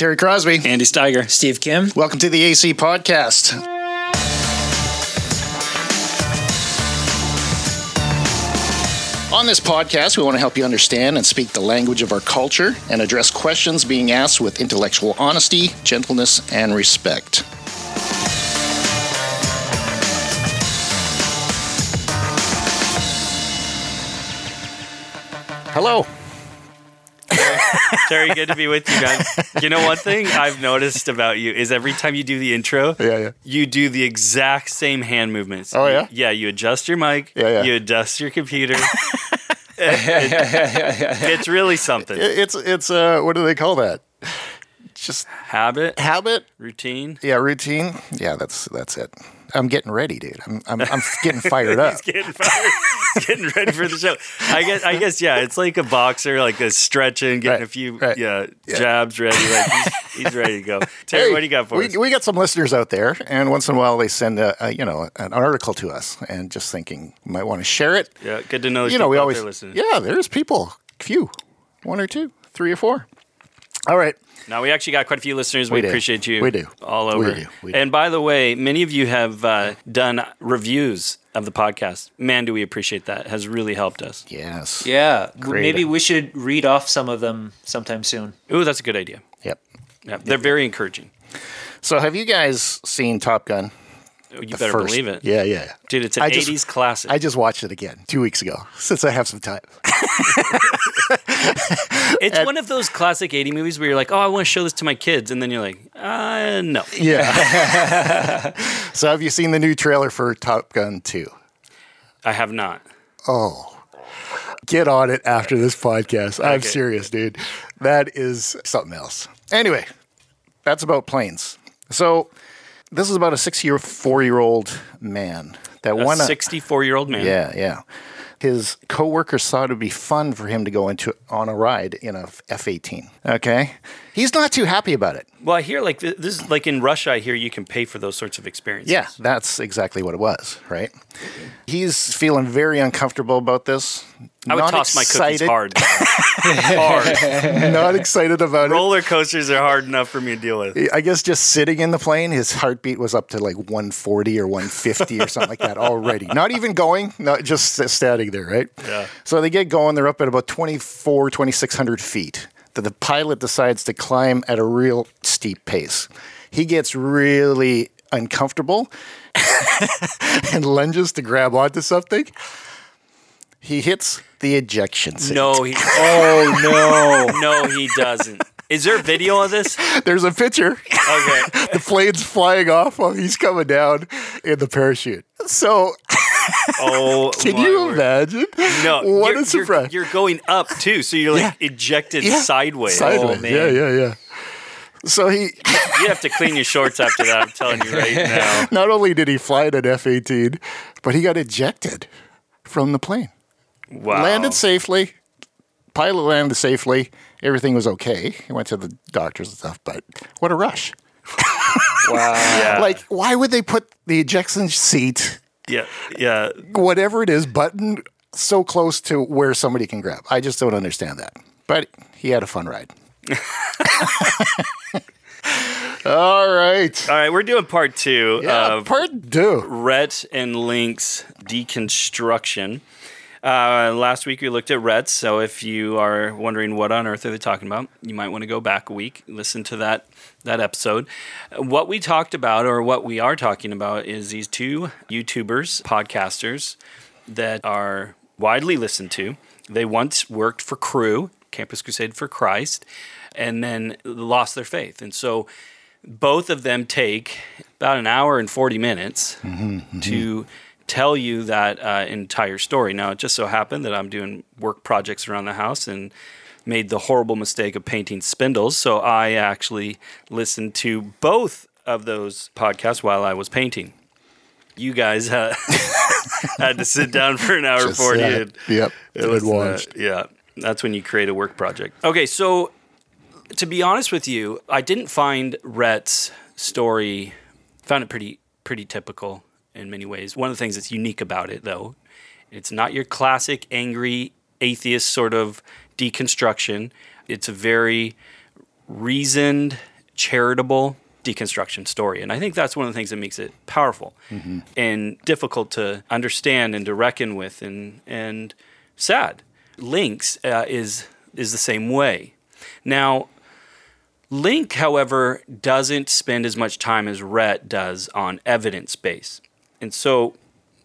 Terry Crosby. Andy Steiger. Steve Kim. Welcome to the AC Podcast. On this podcast, we want to help you understand and speak the language of our culture and address questions being asked with intellectual honesty, gentleness, and respect. Hello. Terry, good to be with you, man. You know, one thing I've noticed about you is every time you do the intro, Yeah, yeah. you do the exact same hand movements. Oh, yeah? Yeah, you adjust your mic. Yeah, yeah. You adjust your computer. it's really something. It's it's uh what do they call that? Just Habit, habit? routine. Yeah, routine. Yeah, that's that's it. I'm getting ready, dude. I'm I'm, I'm getting fired up. He's getting fired. He's getting ready for the show. I guess. I guess. Yeah, it's like a boxer, like a stretching, getting Right, a few right. yeah, Yeah. jabs ready. Like he's, he's ready to go. Terry, Hey, what do you got for we, us? We got some listeners out there, and once in a while they send a, a you know an article to us, and just thinking might want to share it. yeah, good to know. You know, we always yeah. There's people, few, one or two, three or four. All right. Now we actually got quite a few listeners. We, We appreciate you. We do. all We over. do. We do. And by the way, many of you have uh, done reviews of the podcast. Man, do we appreciate that? It has really helped us. Yes. Yeah, Great. maybe we should read off some of them sometime soon. Ooh, that's a good idea. Yep. Yeah, they're very encouraging. So, have you guys seen Top Gun? You better first- believe it, Yeah, yeah. dude. It's an I just- '80s classic. I just watched it again two weeks ago since I have some time. it's one of those classic '80 movies where you're like, "Oh, I want to show this to my kids," and then you're like, "Uh, no." Yeah. so, have you seen the new trailer for Top Gun 2? I have not. Oh, get on it after this podcast. I'm serious, dude. That is something else. Anyway, that's about planes. So, this is about a six year, four year old man that A won a. 64 year old man. Yeah, yeah. His coworkers thought it'd be fun for him to go into on a ride in a F eighteen. Okay, he's not too happy about it. Well, I hear like this is like in Russia. I hear you can pay for those sorts of experiences. Yeah, that's exactly what it was. Right. He's feeling very uncomfortable about this. I would not toss my cookies excited- hard. hard. not excited about it. Roller coasters are hard enough for me to deal with. I guess just sitting in the plane, his heartbeat was up to like 140 or 150 or something like that already. Not even going, not just s- standing there, right? Yeah. So they get going. They're up at about 24, 2600 feet. The, the pilot decides to climb at a real steep pace. He gets really uncomfortable and lunges to grab onto something. He hits the ejection seat. No, he. Oh no! No, he doesn't. Is there a video of this? There's a picture. Okay. the plane's flying off while he's coming down in the parachute. So, Oh, can you word. imagine? No, what you're, a surprise! You're, you're going up too, so you're like ejected Yeah. sideways. Sideways. Oh, man. yeah, yeah, yeah. So he You have to clean your shorts after that. I'm telling you right now. not only did he fly in an F-18, but he got ejected from the plane. Wow. Landed safely. Pilot landed safely. Everything was okay. He went to the doctors and stuff, but what a rush! Wow. Yeah. Like, why would they put the ejection seat, yeah, yeah. whatever it is, button so close to where somebody can grab? I just don't understand that. But he had a fun ride. All right. All right, we're doing part two Yeah, of part two. Rhett and Link's deconstruction. Uh, last week we looked at Rhett's, so if you are wondering what on earth are they talking about, you might want to go back a week, listen to that that episode. What we talked about, or what we are talking about, is these two YouTubers, podcasters that are widely listened to. They once worked for Cru, Campus Crusade for Christ, and then lost their faith, and so both of them take about an hour and 40 minutes to tell you that uh, entire story. Now, it just so happened that I'm doing work projects around the house and made the horrible mistake of painting spindles. So I actually listened to both of those podcasts while I was painting. You guys uh, had to sit down for an hour Just 40. that. and- Yep. it was, uh, watch. yeah, that's when you create a work project. Okay, so to be honest with you, I didn't find Rhett's story found it pretty pretty typical in many ways. One of the things that's unique about it, though, it's not your classic angry atheist sort of deconstruction. It's a very reasoned charitable deconstruction story. And I think that's one of the things that makes it powerful and difficult to understand and to reckon with and, and sad. Links uh, is, is the same way. Now, Link, however, doesn't spend as much time as Rhett does on evidence base. And so,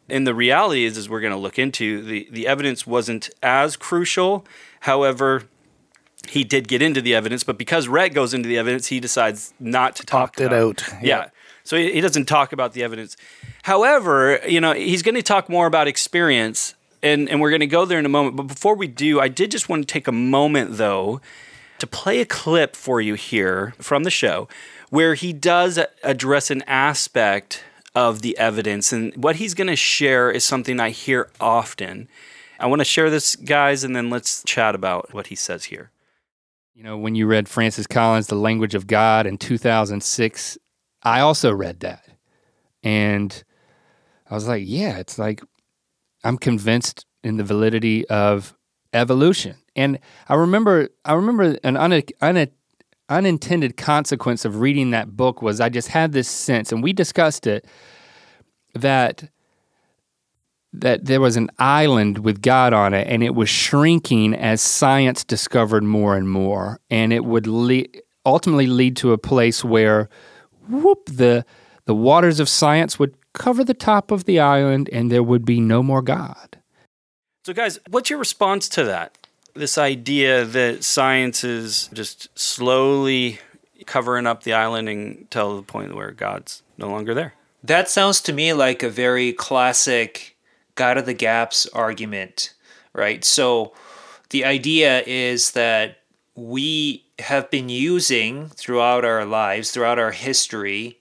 and the reality is, as we're going to look into, the, the evidence wasn't as crucial. However, he did get into the evidence, but because Rhett goes into the evidence, he decides not to talk Opted about out. It. Yeah. So he, he doesn't talk about the evidence. However, you know, he's going to talk more about experience, and, and we're going to go there in a moment. But before we do, I did just want to take a moment, though, to play a clip for you here from the show where he does address an aspect of the evidence. And what he's going to share is something I hear often. I want to share this, guys, and then let's chat about what he says here. You know, when you read Francis Collins' The Language of God in 2006, I also read that. And I was like, yeah, it's like I'm convinced in the validity of evolution. And I remember I remember an un, unintended consequence of reading that book was I just had this sense and we discussed it that that there was an island with God on it and it was shrinking as science discovered more and more and it would le- ultimately lead to a place where whoop the the waters of science would cover the top of the island and there would be no more God. So guys, what's your response to that? This idea that science is just slowly covering up the island until the point where God's no longer there. That sounds to me like a very classic God of the gaps argument, right? So the idea is that we have been using throughout our lives, throughout our history,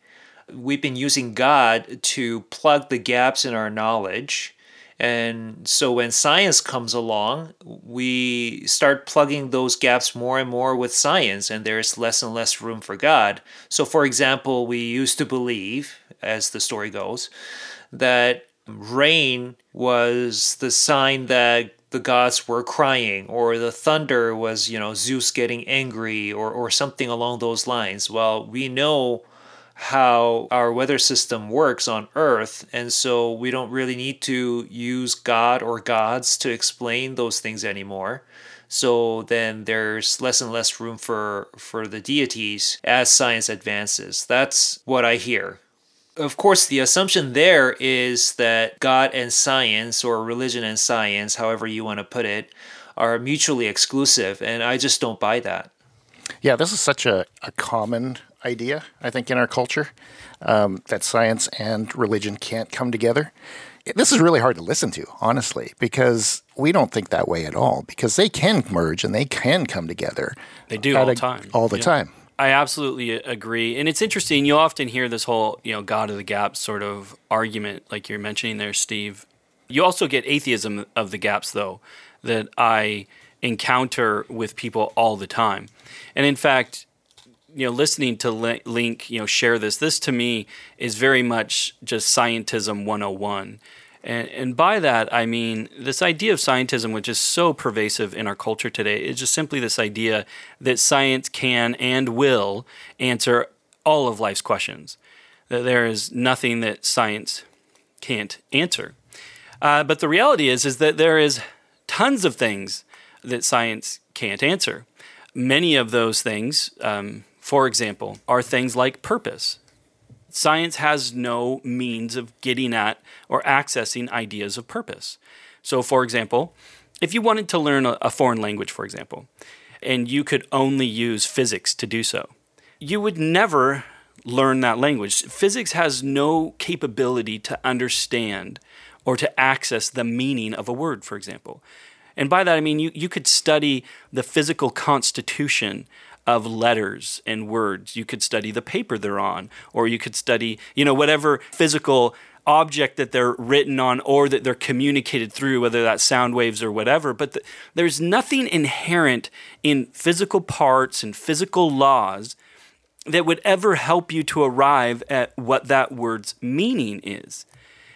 we've been using God to plug the gaps in our knowledge. And so when science comes along, we start plugging those gaps more and more with science, and there's less and less room for God. So, for example, we used to believe, as the story goes, that rain was the sign that the gods were crying or the thunder was you know zeus getting angry or, or something along those lines well we know how our weather system works on earth and so we don't really need to use god or gods to explain those things anymore so then there's less and less room for for the deities as science advances that's what i hear of course, the assumption there is that God and science, or religion and science, however you want to put it, are mutually exclusive. And I just don't buy that. Yeah, this is such a, a common idea, I think, in our culture um, that science and religion can't come together. This is really hard to listen to, honestly, because we don't think that way at all, because they can merge and they can come together. They do all the time. All the Yeah. time. I absolutely agree. And it's interesting. You often hear this whole, you know, God of the gaps sort of argument, like you're mentioning there, Steve. You also get atheism of the gaps, though, that I encounter with people all the time. And in fact, you know, listening to Link, you know, share this, this to me is very much just scientism 101. And, and by that, I mean this idea of scientism, which is so pervasive in our culture today, is just simply this idea that science can and will answer all of life's questions. That there is nothing that science can't answer. Uh, but the reality is, is that there is tons of things that science can't answer. Many of those things, um, for example, are things like purpose. Science has no means of getting at or accessing ideas of purpose. So, for example, if you wanted to learn a, foreign language, for example, and you could only use physics to do so, you would never learn that language. Physics has no capability to understand or to access the meaning of a word, for example. And by that, I mean you, you could study the physical constitution of letters and words. You could study the paper they're on, or you could study, you know, whatever physical object that they're written on or that they're communicated through, whether that's sound waves or whatever. But the, there's nothing inherent in physical parts and physical laws that would ever help you to arrive at what that word's meaning is.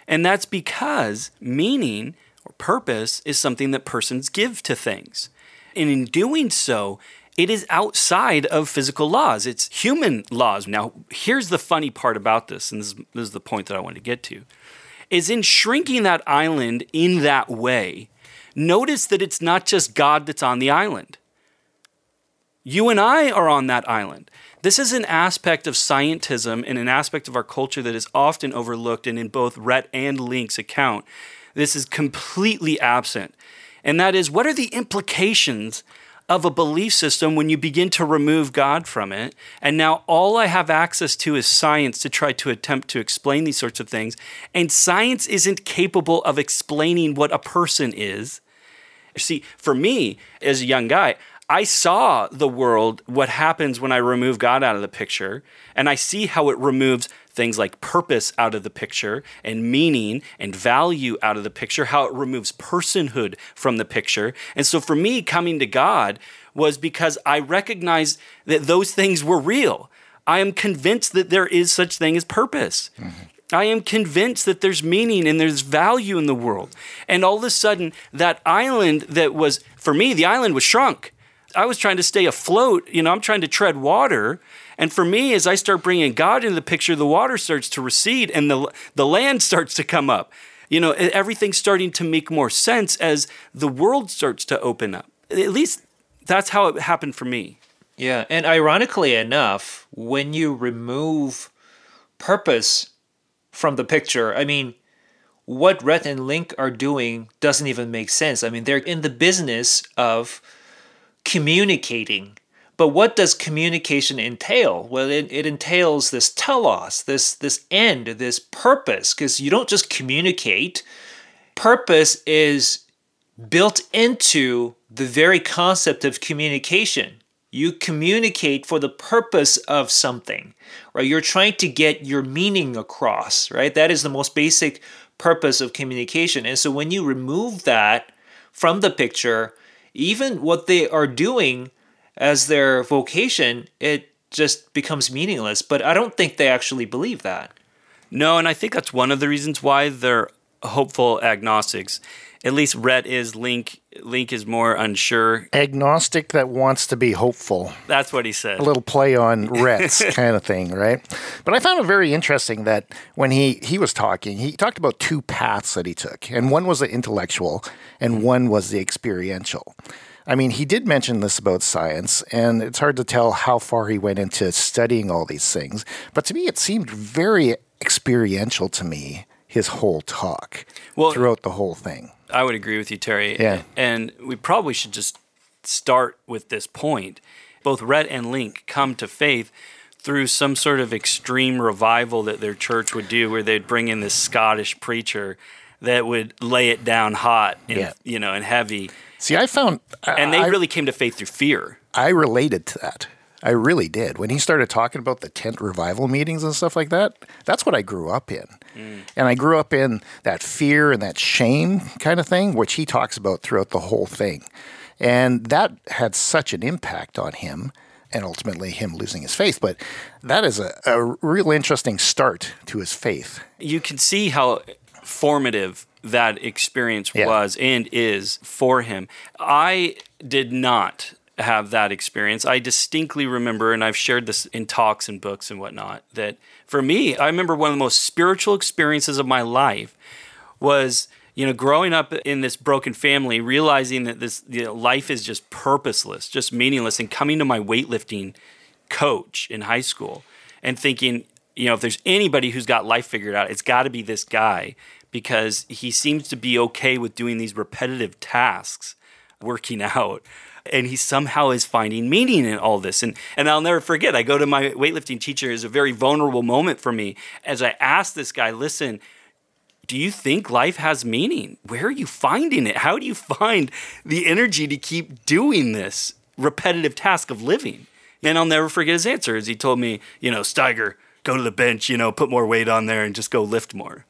And that's because meaning or purpose is something that persons give to things. And in doing so, it is outside of physical laws. It's human laws. Now, here's the funny part about this, and this is, this is the point that I want to get to, is in shrinking that island in that way, notice that it's not just God that's on the island. You and I are on that island. This is an aspect of scientism and an aspect of our culture that is often overlooked, and in both Rhett and Link's account, this is completely absent. And that is, what are the implications of a belief system when you begin to remove God from it? And now all I have access to is science to try to attempt to explain these sorts of things. And science isn't capable of explaining what a person is. See, for me, as a young guy, I saw the world, what happens when I remove God out of the picture, and I see how it removes things like purpose out of the picture and meaning and value out of the picture, how it removes personhood from the picture. And so for me, coming to God was because I recognized that those things were real. I am convinced that there is such thing as purpose. Mm-hmm. I am convinced that there's meaning and there's value in the world. And all of a sudden, that island that was, for me, the island was shrunk I was trying to stay afloat. You know, I'm trying to tread water. And for me, as I start bringing God into the picture, the water starts to recede and the, the land starts to come up. You know, everything's starting to make more sense as the world starts to open up. At least that's how it happened for me. Yeah. And ironically enough, when you remove purpose from the picture, I mean, what Rhett and Link are doing doesn't even make sense. I mean, they're in the business of communicating. But what does communication entail? Well, it, it entails this telos, this this end, this purpose, because you don't just communicate. Purpose is built into the very concept of communication. You communicate for the purpose of something, right? You're trying to get your meaning across, right? That is the most basic purpose of communication. And so when you remove that from the picture, even what they are doing as their vocation, it just becomes meaningless. But I don't think they actually believe that. No, and I think that's one of the reasons why they're hopeful agnostics. At least Rhett is Link. Link is more unsure. Agnostic that wants to be hopeful. That's what he said. A little play on Rhett's kind of thing, right? But I found it very interesting that when he he was talking, he talked about two paths that he took, and one was the intellectual, and one was the experiential. I mean, he did mention this about science, and it's hard to tell how far he went into studying all these things. But to me, it seemed very experiential to me his whole talk well, throughout the whole thing. I would agree with you, Terry. Yeah. And we probably should just start with this point. Both Rhett and Link come to faith through some sort of extreme revival that their church would do where they'd bring in this Scottish preacher that would lay it down hot and yeah. you know and heavy. See, I found and they I, really came to faith through fear. I related to that. I really did. When he started talking about the tent revival meetings and stuff like that, that's what I grew up in. Mm. And I grew up in that fear and that shame kind of thing, which he talks about throughout the whole thing. And that had such an impact on him and ultimately him losing his faith. But that is a, a real interesting start to his faith. You can see how formative that experience yeah. was and is for him. I did not have that experience. I distinctly remember, and I've shared this in talks and books and whatnot, that for me, I remember one of the most spiritual experiences of my life was, you know, growing up in this broken family, realizing that this you know, life is just purposeless, just meaningless, and coming to my weightlifting coach in high school and thinking, you know, if there's anybody who's got life figured out, it's got to be this guy because he seems to be okay with doing these repetitive tasks, working out and he somehow is finding meaning in all this. And and I'll never forget. I go to my weightlifting teacher. It's a very vulnerable moment for me as I ask this guy, "Listen, do you think life has meaning? Where are you finding it? How do you find the energy to keep doing this repetitive task of living?" And I'll never forget his answer as he told me, "You know, Steiger, go to the bench. You know, put more weight on there and just go lift more."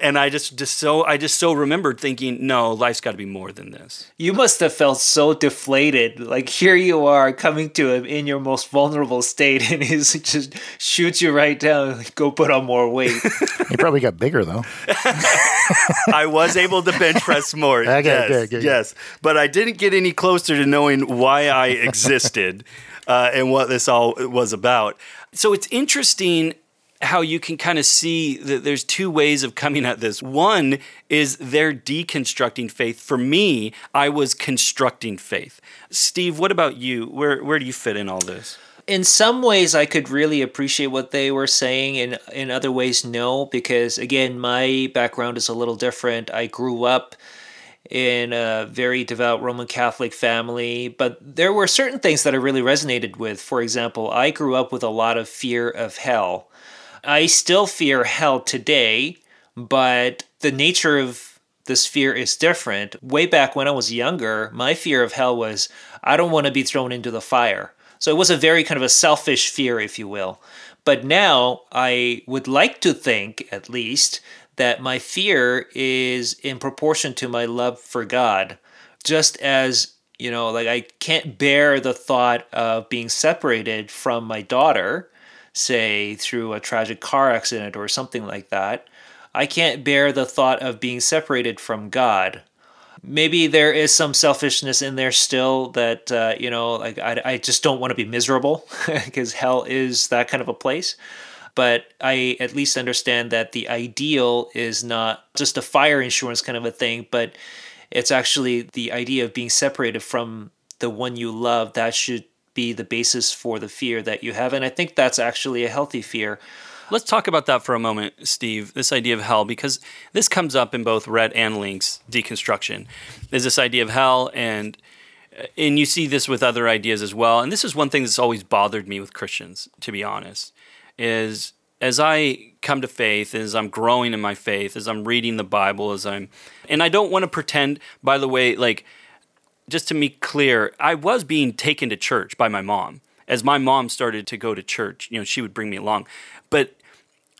And I just just so I just so remembered thinking, no, life's got to be more than this. You must have felt so deflated. Like here you are coming to him in your most vulnerable state, and he just shoots you right down. Like, Go put on more weight. He probably got bigger though. I was able to bench press more. Okay, yes, good, good, good. yes, but I didn't get any closer to knowing why I existed uh, and what this all was about. So it's interesting how you can kind of see that there's two ways of coming at this. One is they're deconstructing faith. For me, I was constructing faith. Steve, what about you? Where where do you fit in all this? in some ways I could really appreciate what they were saying in in other ways no because again my background is a little different. I grew up in a very devout Roman Catholic family, but there were certain things that I really resonated with. For example, I grew up with a lot of fear of hell. I still fear hell today, but the nature of this fear is different. Way back when I was younger, my fear of hell was I don't want to be thrown into the fire. So it was a very kind of a selfish fear, if you will. But now I would like to think, at least, that my fear is in proportion to my love for God. Just as, you know, like I can't bear the thought of being separated from my daughter, say through a tragic car accident or something like that. I can't bear the thought of being separated from God maybe there is some selfishness in there still that uh, you know like I, I just don't want to be miserable because hell is that kind of a place but i at least understand that the ideal is not just a fire insurance kind of a thing but it's actually the idea of being separated from the one you love that should be the basis for the fear that you have and i think that's actually a healthy fear Let's talk about that for a moment, Steve. This idea of hell, because this comes up in both Rhett and Link's deconstruction. Is this idea of hell, and uh, and you see this with other ideas as well. And this is one thing that's always bothered me with Christians, to be honest, is as I come to faith, as I'm growing in my faith, as I'm reading the Bible, as I'm, and I don't want to pretend. By the way, like just to be clear, I was being taken to church by my mom. As my mom started to go to church, you know, she would bring me along. But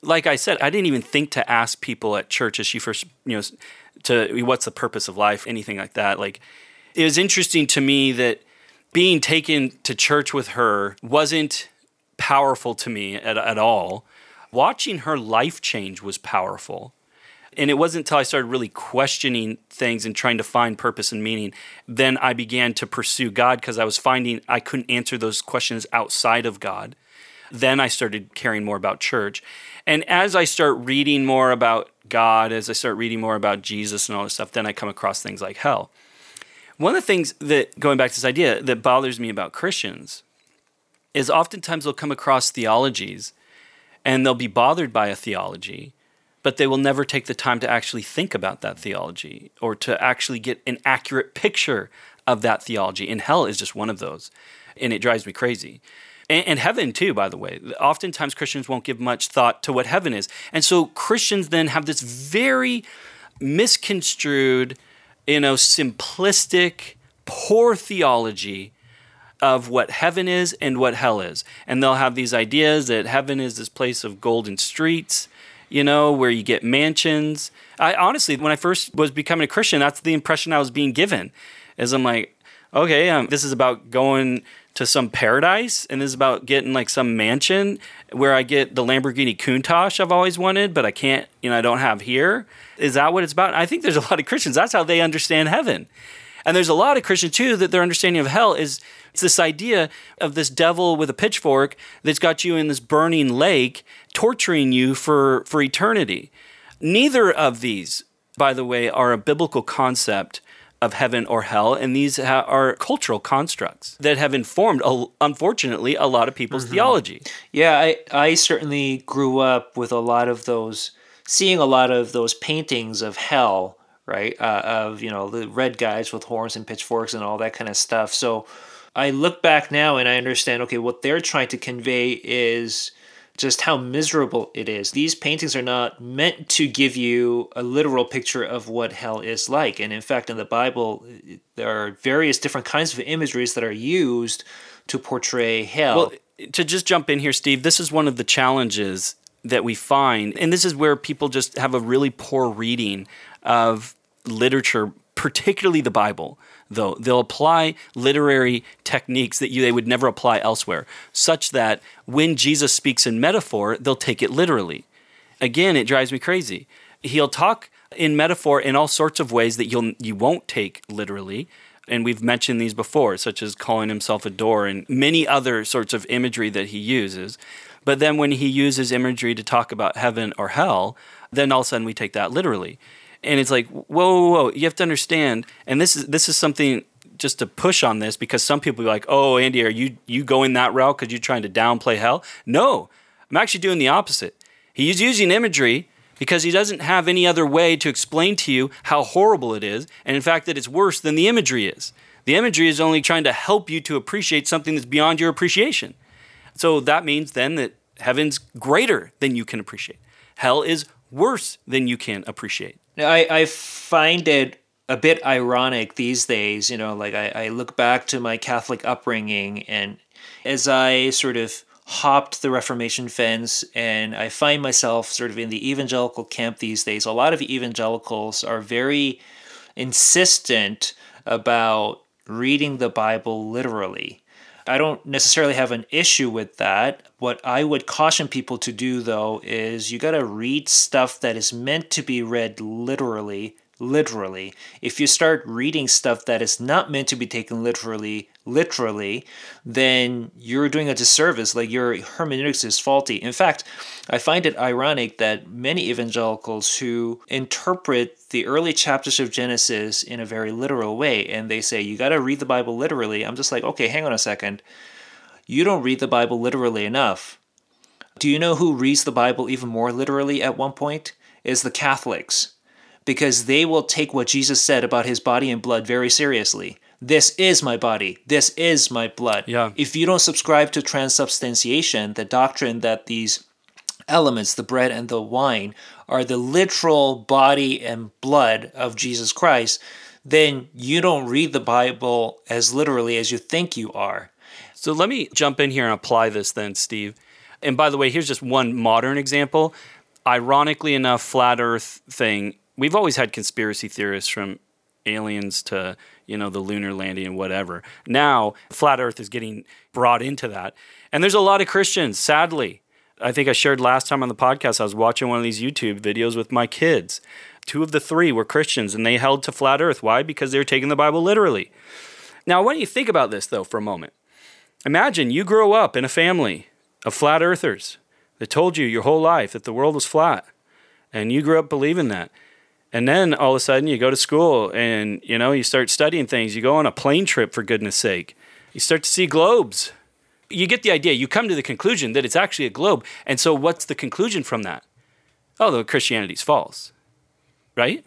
like I said, I didn't even think to ask people at church as she first, you know, to what's the purpose of life, anything like that. Like, it was interesting to me that being taken to church with her wasn't powerful to me at, at all. Watching her life change was powerful. And it wasn't until I started really questioning things and trying to find purpose and meaning, then I began to pursue God because I was finding I couldn't answer those questions outside of God. Then I started caring more about church. And as I start reading more about God, as I start reading more about Jesus and all this stuff, then I come across things like hell. One of the things that, going back to this idea, that bothers me about Christians is oftentimes they'll come across theologies and they'll be bothered by a theology, but they will never take the time to actually think about that theology or to actually get an accurate picture of that theology. And hell is just one of those. And it drives me crazy and, and heaven too by the way oftentimes christians won't give much thought to what heaven is and so christians then have this very misconstrued you know simplistic poor theology of what heaven is and what hell is and they'll have these ideas that heaven is this place of golden streets you know where you get mansions i honestly when i first was becoming a christian that's the impression i was being given is i'm like okay um, this is about going to some paradise and this is about getting like some mansion where I get the Lamborghini Countach I've always wanted, but I can't, you know, I don't have here. Is that what it's about? I think there's a lot of Christians, that's how they understand heaven. And there's a lot of Christians too that their understanding of hell is it's this idea of this devil with a pitchfork that's got you in this burning lake torturing you for, for eternity. Neither of these, by the way, are a biblical concept of heaven or hell, and these ha- are cultural constructs that have informed, unfortunately, a lot of people's mm-hmm. theology. Yeah, I I certainly grew up with a lot of those, seeing a lot of those paintings of hell, right? Uh, of you know the red guys with horns and pitchforks and all that kind of stuff. So I look back now and I understand. Okay, what they're trying to convey is just how miserable it is. These paintings are not meant to give you a literal picture of what hell is like. And in fact, in the Bible, there are various different kinds of imageries that are used to portray hell. Well, to just jump in here, Steve, this is one of the challenges that we find, and this is where people just have a really poor reading of literature, particularly the Bible. Though they'll apply literary techniques that you, they would never apply elsewhere, such that when Jesus speaks in metaphor, they'll take it literally. Again, it drives me crazy. He'll talk in metaphor in all sorts of ways that you'll you won't take literally. And we've mentioned these before, such as calling himself a door and many other sorts of imagery that he uses. But then when he uses imagery to talk about heaven or hell, then all of a sudden we take that literally. And it's like, whoa, whoa, whoa, you have to understand, and this is this is something just to push on this because some people be like, "Oh, Andy, are you you going that route because you're trying to downplay hell?" No, I'm actually doing the opposite. He's using imagery because he doesn't have any other way to explain to you how horrible it is, and in fact, that it's worse than the imagery is. The imagery is only trying to help you to appreciate something that's beyond your appreciation. So that means then that heaven's greater than you can appreciate. Hell is worse than you can appreciate. I, I find it a bit ironic these days, you know, like I, I look back to my Catholic upbringing and as I sort of hopped the Reformation fence and I find myself sort of in the evangelical camp these days, a lot of evangelicals are very insistent about reading the Bible literally. I don't necessarily have an issue with that. What I would caution people to do, though, is you got to read stuff that is meant to be read literally. Literally. If you start reading stuff that is not meant to be taken literally, literally, then you're doing a disservice. Like your hermeneutics is faulty. In fact, I find it ironic that many evangelicals who interpret the early chapters of Genesis in a very literal way and they say, you got to read the Bible literally. I'm just like, okay, hang on a second. You don't read the Bible literally enough. Do you know who reads the Bible even more literally at one point? Is the Catholics. Because they will take what Jesus said about his body and blood very seriously. This is my body. This is my blood. Yeah. If you don't subscribe to transubstantiation, the doctrine that these elements, the bread and the wine, are the literal body and blood of Jesus Christ, then you don't read the Bible as literally as you think you are. So let me jump in here and apply this then, Steve. And by the way, here's just one modern example. Ironically enough, flat earth thing, we've always had conspiracy theorists from aliens to, you know, the lunar landing and whatever. Now, flat earth is getting brought into that. And there's a lot of Christians, sadly. I think I shared last time on the podcast, I was watching one of these YouTube videos with my kids. Two of the three were Christians and they held to flat earth. Why? Because they were taking the Bible literally. Now, why don't you think about this, though, for a moment? Imagine you grow up in a family of flat earthers that told you your whole life that the world was flat, and you grew up believing that. And then all of a sudden you go to school and you know you start studying things. You go on a plane trip for goodness sake. You start to see globes. You get the idea. You come to the conclusion that it's actually a globe. And so what's the conclusion from that? Oh, the Christianity's false. Right?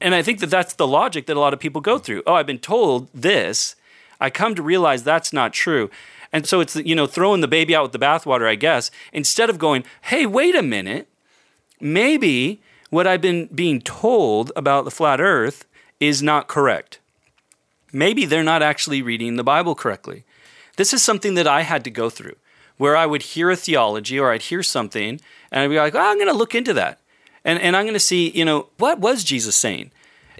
And I think that that's the logic that a lot of people go through. Oh, I've been told this. I come to realize that's not true. And so it's, you know, throwing the baby out with the bathwater, I guess, instead of going, hey, wait a minute. Maybe what I've been being told about the flat earth is not correct. Maybe they're not actually reading the Bible correctly. This is something that I had to go through where I would hear a theology or I'd hear something and I'd be like, oh, I'm going to look into that. And, and I'm going to see, you know, what was Jesus saying?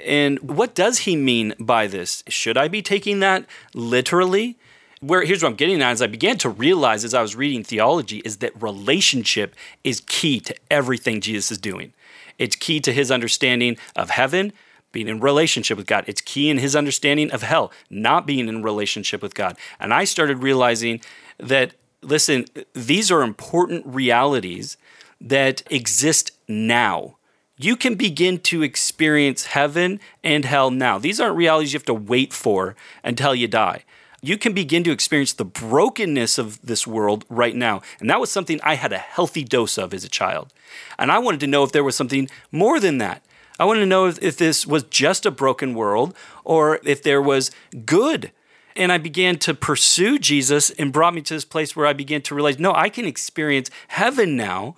And what does he mean by this? Should I be taking that literally? Where here's what I'm getting at as I began to realize as I was reading theology is that relationship is key to everything Jesus is doing. It's key to his understanding of heaven, being in relationship with God. It's key in his understanding of hell, not being in relationship with God. And I started realizing that, listen, these are important realities that exist now. You can begin to experience heaven and hell now. These aren't realities you have to wait for until you die. You can begin to experience the brokenness of this world right now. And that was something I had a healthy dose of as a child. And I wanted to know if there was something more than that. I wanted to know if, if this was just a broken world or if there was good. And I began to pursue Jesus and brought me to this place where I began to realize no, I can experience heaven now.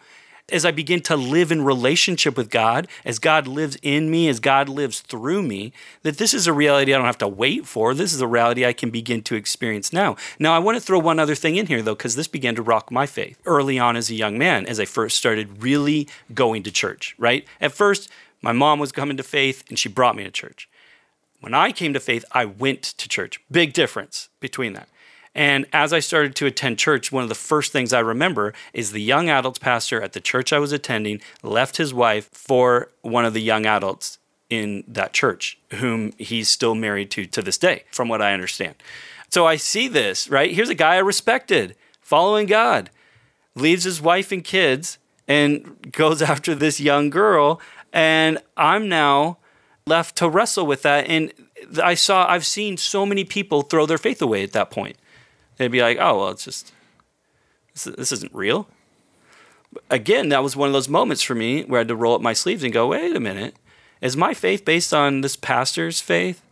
As I begin to live in relationship with God, as God lives in me, as God lives through me, that this is a reality I don't have to wait for. This is a reality I can begin to experience now. Now, I want to throw one other thing in here, though, because this began to rock my faith early on as a young man, as I first started really going to church, right? At first, my mom was coming to faith and she brought me to church. When I came to faith, I went to church. Big difference between that. And as I started to attend church, one of the first things I remember is the young adults pastor at the church I was attending left his wife for one of the young adults in that church, whom he's still married to to this day, from what I understand. So I see this, right? Here's a guy I respected, following God, leaves his wife and kids and goes after this young girl. And I'm now left to wrestle with that. And I saw, I've seen so many people throw their faith away at that point. They'd be like, oh, well, it's just, this, this isn't real. Again, that was one of those moments for me where I had to roll up my sleeves and go, wait a minute. Is my faith based on this pastor's faith?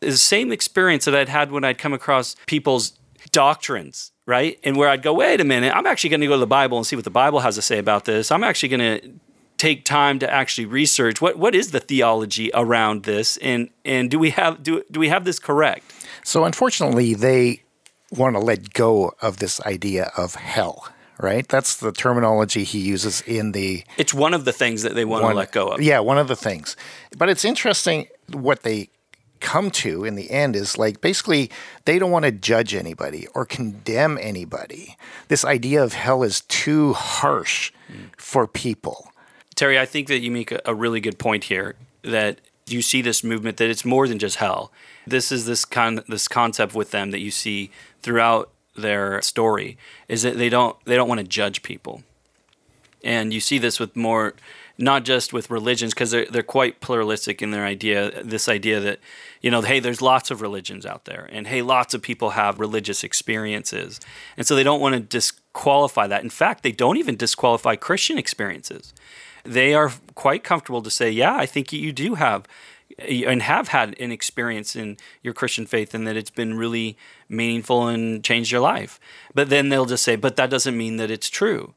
Is the same experience that I'd had when I'd come across people's doctrines, right? And where I'd go, wait a minute, I'm actually going to go to the Bible and see what the Bible has to say about this. I'm actually going to take time to actually research what what is the theology around this and and do we have do, do we have this correct So unfortunately, they want to let go of this idea of hell, right? That's the terminology he uses in the it's one of the things that they want to let go of Yeah, one of the things. But it's interesting what they come to in the end is like basically they don't want to judge anybody or condemn anybody. This idea of hell is too harsh for people. Terry, I think that you make a, a really good point here that you see this movement that it's more than just hell. This is this con- this concept with them that you see throughout their story is that they don't they don't want to judge people. And you see this with more not just with religions because they're they're quite pluralistic in their idea this idea that you know hey there's lots of religions out there and hey lots of people have religious experiences. And so they don't want to disqualify that. In fact, they don't even disqualify Christian experiences they are quite comfortable to say, yeah, I think you do have and have had an experience in your Christian faith and that it's been really meaningful and changed your life. But then they'll just say, but that doesn't mean that it's true.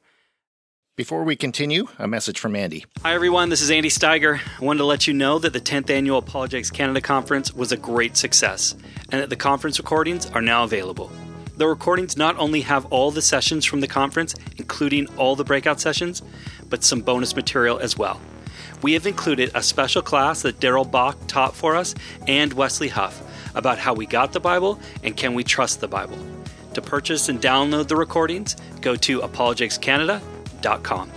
Before we continue, a message from Andy. Hi, everyone. This is Andy Steiger. I wanted to let you know that the 10th Annual Apologetics Canada Conference was a great success and that the conference recordings are now available. The recordings not only have all the sessions from the conference, including all the breakout sessions, but some bonus material as well. We have included a special class that Darrell Bock taught for us and Wesley Huff about how we got the Bible and can we trust the Bible. To purchase and download the recordings, go to apologeticscanada.com.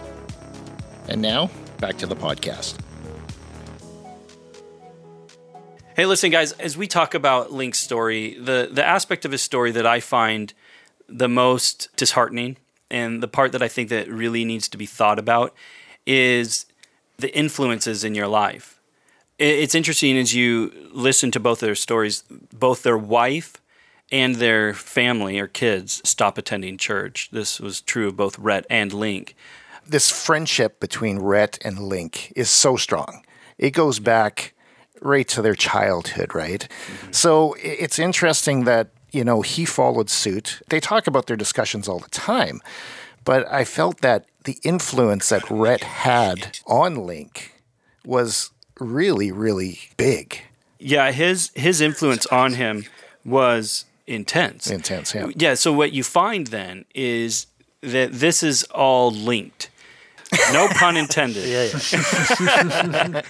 And now, back to the podcast. Hey, listen, guys, as we talk about Link's story, the, the aspect of his story that I find the most disheartening and the part that I think that really needs to be thought about is the influences in your life. It's interesting as you listen to both their stories, both their wife and their family or kids stop attending church. This was true of both Rhett and Link. This friendship between Rhett and Link is so strong. It goes back right to their childhood, right? Mm-hmm. So it's interesting that, you know, he followed suit. They talk about their discussions all the time, but I felt that the influence that Rhett had on Link was really, really big. Yeah, his his influence on him was intense. Intense, yeah. Yeah, so what you find then is that this is all linked. No pun intended. yeah,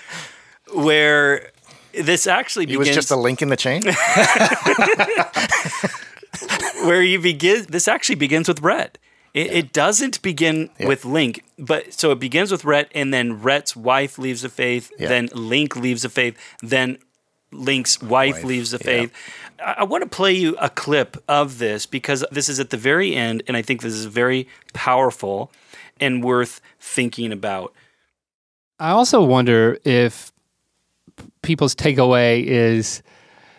Where this actually He begins was just a link in the chain. where you begin this actually begins with Rhett. It, it doesn't begin with Link, but so it begins with Rhett, and then Rhett's wife leaves the faith, Yeah. then Link leaves the faith, then Link's wife, Wife, leaves the yeah. faith. I, I want to play you a clip of this because this is at the very end, and I think this is very powerful and worth thinking about. I also wonder if people's takeaway is,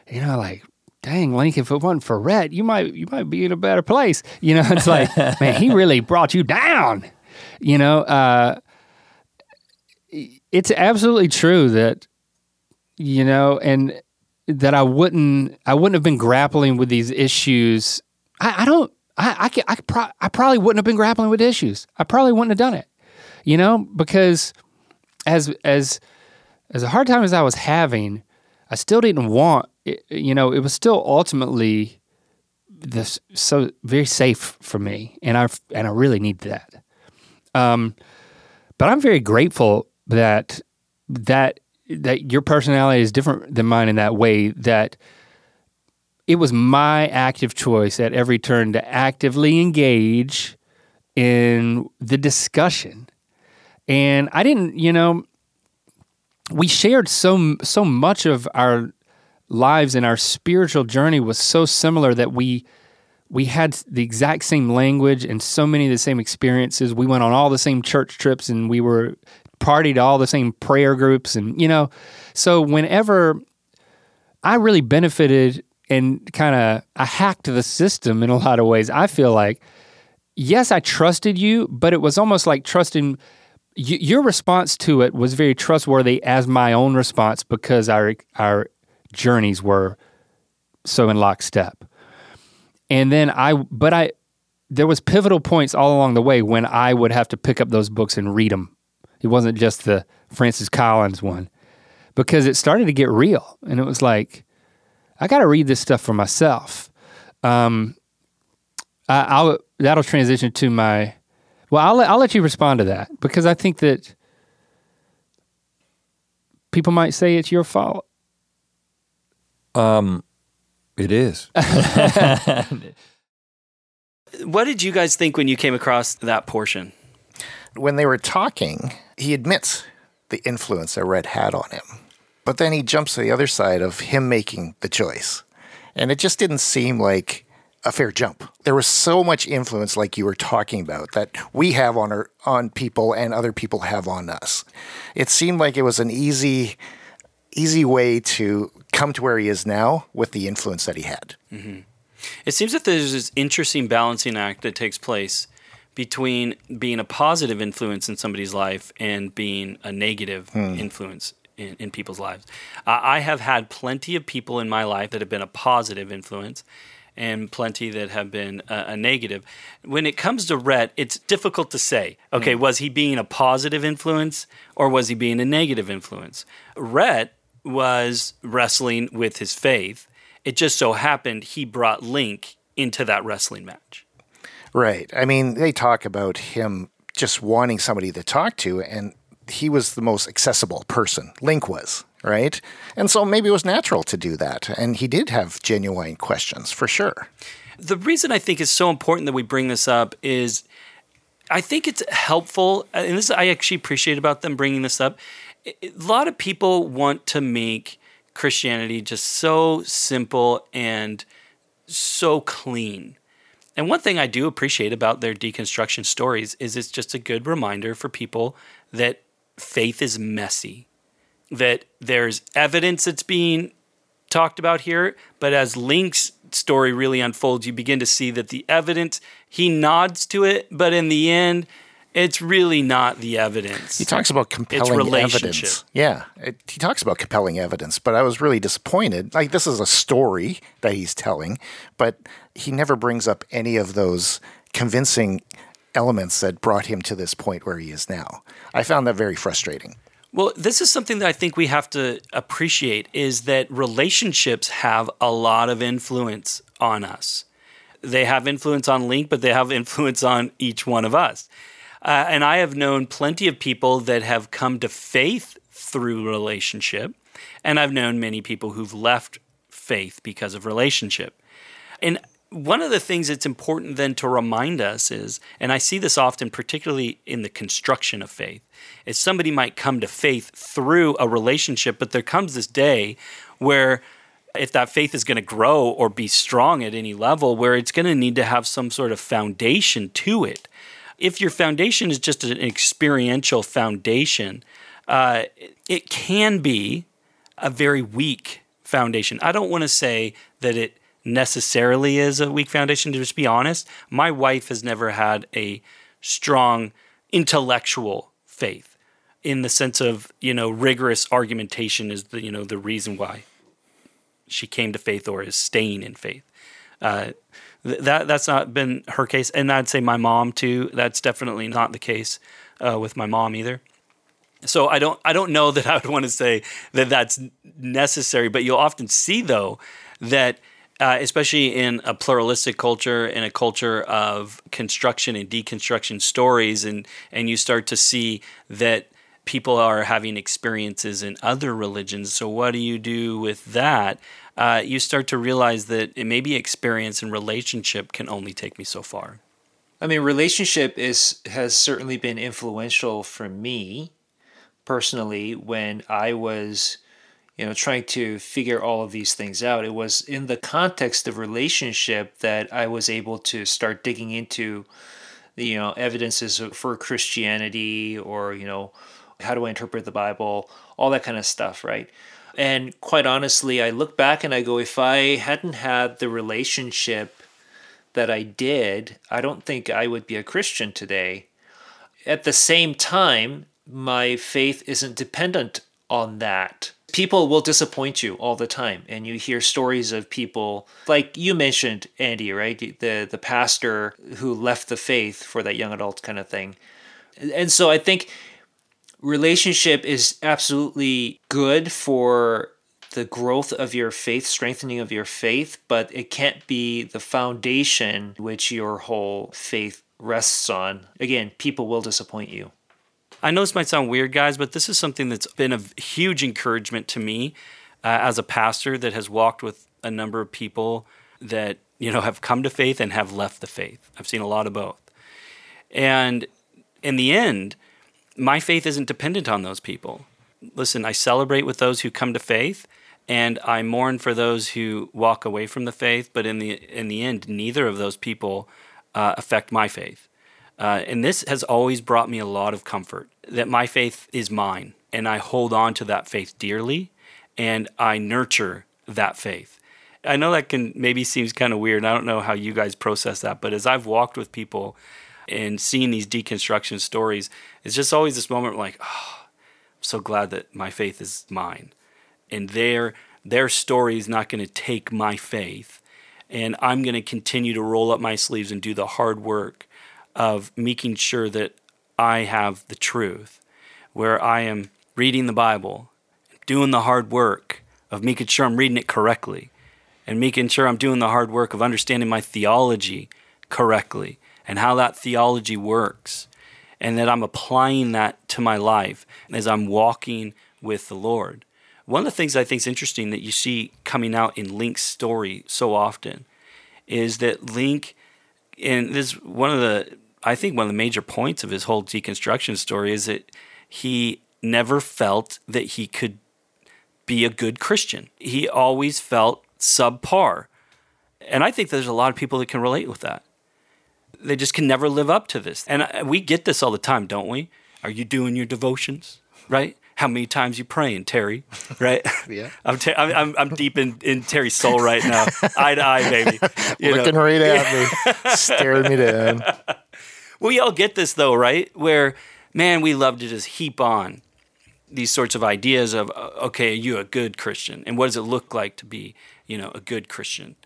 you know, like, dang, Link, if it wasn't for Rhett, you might you might be in a better place. You know, it's like, man, he really brought you down. You know, uh, it's absolutely true that, you know, and that I wouldn't I wouldn't have been grappling with these issues. I, I don't. I I, can, I, pro- I probably wouldn't have been grappling with issues. I probably wouldn't have done it you know, because as as as a hard time as I was having, I still didn't want, you know, it was still ultimately this so very safe for me, and I and I really need that. Um, but I'm very grateful that that that your personality is different than mine in that way that it was my active choice at every turn to actively engage in the discussion and i didn't you know we shared so so much of our lives and our spiritual journey was so similar that we we had the exact same language and so many of the same experiences. We went on all the same church trips and we were partied to all the same prayer groups and you know, so whenever I really benefited and kind of I hacked the system in a lot of ways. I feel like yes, I trusted you, but it was almost like trusting your response to it was very trustworthy as my own response because our our journeys were so in lockstep. And then I but I there was pivotal points all along the way when I would have to pick up those books and read them. It wasn't just the Francis Collins one because it started to get real and it was like I got to read this stuff for myself. Um, I, will that'll transition to my well, I'll I'll let you respond to that because I think that people might say it's your fault. Um, it is. what did you guys think when you came across that portion? When they were talking, he admits the influence that Rhett had on him. But then he jumps to the other side of him making the choice. And it just didn't seem like a fair jump. There was so much influence, like you were talking about, that we have on our, on people and other people have on us. It seemed like it was an easy, easy way to come to where he is now with the influence that he had. Mm-hmm. It seems that there's this interesting balancing act that takes place between being a positive influence in somebody's life and being a negative hmm. influence in, in, people's lives. Uh, I have had plenty of people in my life that have been a positive influence and plenty that have been a, a negative. When it comes to Rhett, it's difficult to say, okay, mm. was he being a positive influence or was he being a negative influence? Rhett was wrestling with his faith. It just so happened he brought Link into that wrestling match. Right. I mean, they talk about him just wanting somebody to talk to, and he was the most accessible person. Link was right? And so maybe it was natural to do that. And he did have genuine questions for sure. The reason I think it's so important that we bring this up is I think it's helpful, uh, and this I actually appreciate about them bringing this up. A lot of people want to make Christianity just so simple and so clean. And one thing I do appreciate about their deconstruction stories is it's just a good reminder for people that faith is messy that there's evidence that's being talked about here, but as Link's story really unfolds, you begin to see that the evidence, he nods to it, but in the end, it's really not the evidence. He talks about compelling evidence. Yeah, it, he talks about compelling evidence, but I was really disappointed. Like, this is a story that he's telling, but he never brings up any of those convincing elements that brought him to this point where he is now. I found that very frustrating. Well, this is something that I think we have to appreciate is that relationships have a lot of influence on us. They have influence on Link, but they have influence on each one of us. Uh, and I have known plenty of people that have come to faith through relationship, and I've known many people who've left faith because of relationship. And one of the things that's important then to remind us is, and I see this often, particularly in the construction of faith, is somebody might come to faith through a relationship, but there comes this day where if that faith is going to grow or be strong at any level, where it's going to need to have some sort of foundation to it. If your foundation is just an experiential foundation, uh, it can be a very weak foundation. I don't want to say that it necessarily is a weak foundation. To just be honest, my wife has never had a strong intellectual faith in the sense of you know rigorous argumentation is the you know the reason why she came to faith or is staying in faith. Uh, that that's not been her case, and I'd say my mom too. That's definitely not the case uh, with my mom either. So I don't I don't know that I would want to say that that's necessary, but you'll often see though that uh, especially in a pluralistic culture, in a culture of construction and deconstruction stories, and and you start to see that people are having experiences in other religions. So what do you do with that? Uh, you start to realize that maybe experience and relationship can only take me so far. I mean, relationship is has certainly been influential for me personally when I was you know trying to figure all of these things out. It was in the context of relationship that i was able to start digging into you know evidences for christianity or you know how do i interpret the bible all that kind of stuff right? And quite honestly i look back and i go if i hadn't had the relationship that i did i don't think i would be a christian today. At the same time my faith isn't dependent on that people will disappoint you all the time and you hear stories of people like you mentioned Andy right? The the pastor who left the faith for that young adult kind of thing. And so I think relationship is absolutely good for the growth of your faith strengthening of your faith but it can't be the foundation which your whole faith rests on. Again people will disappoint you I know this might sound weird, guys, but this is something that's been a huge encouragement to me uh, as a pastor that has walked with a number of people that you know have come to faith and have left the faith. I've seen a lot of both, and in the end, my faith isn't dependent on those people. Listen, I celebrate with those who come to faith, and I mourn for those who walk away from the faith. But in the in the end, neither of those people uh, affect my faith. Uh, and this has always brought me a lot of comfort that my faith is mine and I hold on to that faith dearly and I nurture that faith. I know that can maybe seems kind of weird. I don't know how you guys process that, but as I've walked with people and seen these deconstruction stories, it's just always this moment like, oh, I'm so glad that my faith is mine. And their their story is not going to take my faith. And I'm going to continue to roll up my sleeves and do the hard work of making sure that I have the truth, where I am reading the Bible, doing the hard work of making sure I'm reading it correctly, and making sure I'm doing the hard work of understanding my theology correctly and how that theology works, and that I'm applying that to my life as I'm walking with the Lord. One of the things I think is interesting that you see coming out in Link's story so often is that Link, and this is one of the I think one of the major points of his whole deconstruction story is that he never felt that he could be a good Christian. He always felt subpar. And I think there's a lot of people that can relate with that. They just can never live up to this. And we get this all the time, don't we? Are you doing your devotions? Right? How many times you praying, Terry? Right? yeah. I'm, te- I'm, I'm deep in, in Terry's soul right now. eye to eye, baby. You Looking know? right at me, staring me down. We all get this though, right? Where man, we love to just heap on these sorts of ideas of uh, okay, are you a good Christian, and what does it look like to be, you know, a good Christian?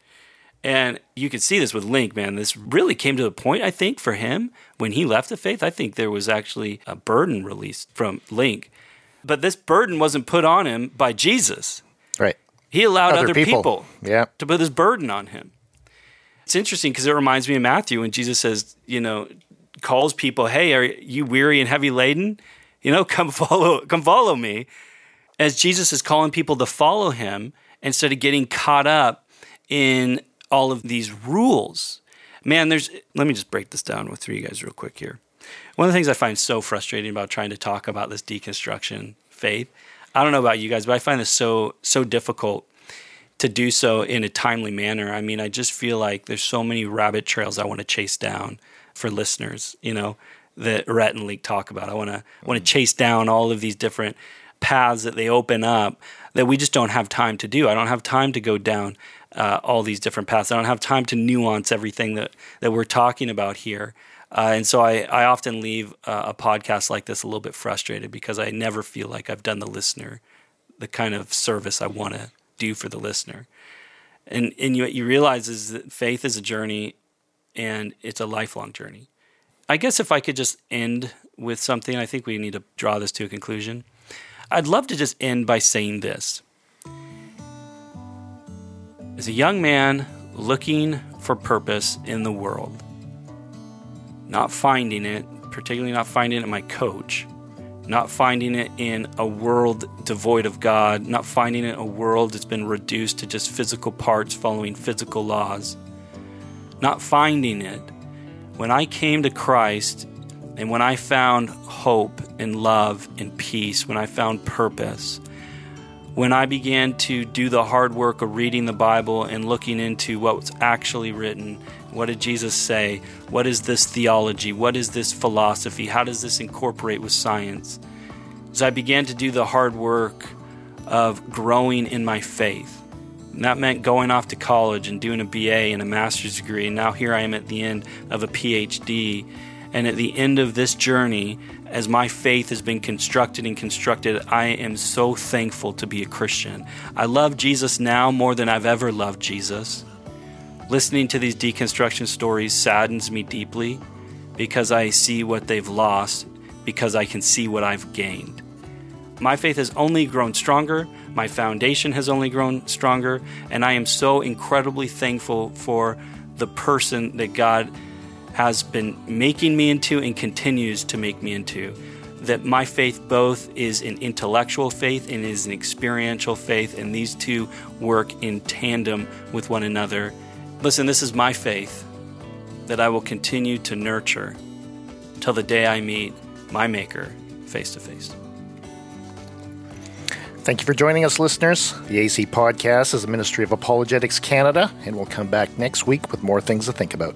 And you can see this with Link, man. This really came to the point, I think, for him when he left the faith. I think there was actually a burden released from Link. But this burden wasn't put on him by Jesus. Right. He allowed other, other people, people yeah. to put this burden on him. It's interesting because it reminds me of Matthew when Jesus says, you know, calls people, "Hey, are you weary and heavy laden? You know, come follow, come follow me." As Jesus is calling people to follow him instead of getting caught up in all of these rules. Man, there's let me just break this down with you guys real quick here. One of the things I find so frustrating about trying to talk about this deconstruction faith, I don't know about you guys, but I find this so so difficult to do so in a timely manner. I mean, I just feel like there's so many rabbit trails I want to chase down for listeners, you know, that Rhett and Link talk about. I want to want to chase down all of these different paths that they open up that we just don't have time to do. I don't have time to go down uh, all these different paths. I don't have time to nuance everything that that we're talking about here. Uh, and so I, I often leave uh, a podcast like this a little bit frustrated because I never feel like I've done the listener the kind of service I want to do for the listener. And and you you realize is that faith is a journey and it's a lifelong journey. I guess if I could just end with something. I think we need to draw this to a conclusion. I'd love to just end by saying this. As a young man looking for purpose in the world, not finding it, particularly not finding it in my coach, not finding it in a world devoid of God, not finding it in a world that's been reduced to just physical parts following physical laws, not finding it. When I came to Christ and when I found hope and love and peace, when I found purpose, when I began to do the hard work of reading the Bible and looking into what was actually written, what did Jesus say? What is this theology? What is this philosophy? How does this incorporate with science? As I began to do the hard work of growing in my faith, and that meant going off to college and doing a BA and a master's degree. And now here I am at the end of a PhD. And at the end of this journey, as my faith has been constructed and constructed, I am so thankful to be a Christian. I love Jesus now more than I've ever loved Jesus. Listening to these deconstruction stories saddens me deeply because I see what they've lost, because I can see what I've gained. My faith has only grown stronger, my foundation has only grown stronger, and I am so incredibly thankful for the person that God has been making me into and continues to make me into. That my faith both is an intellectual faith and is an experiential faith, and these two work in tandem with one another. Listen, this is my faith that I will continue to nurture till the day I meet my Maker face to face. Thank you for joining us, listeners. The AC Podcast is a ministry of Apologetics Canada, and we'll come back next week with more things to think about.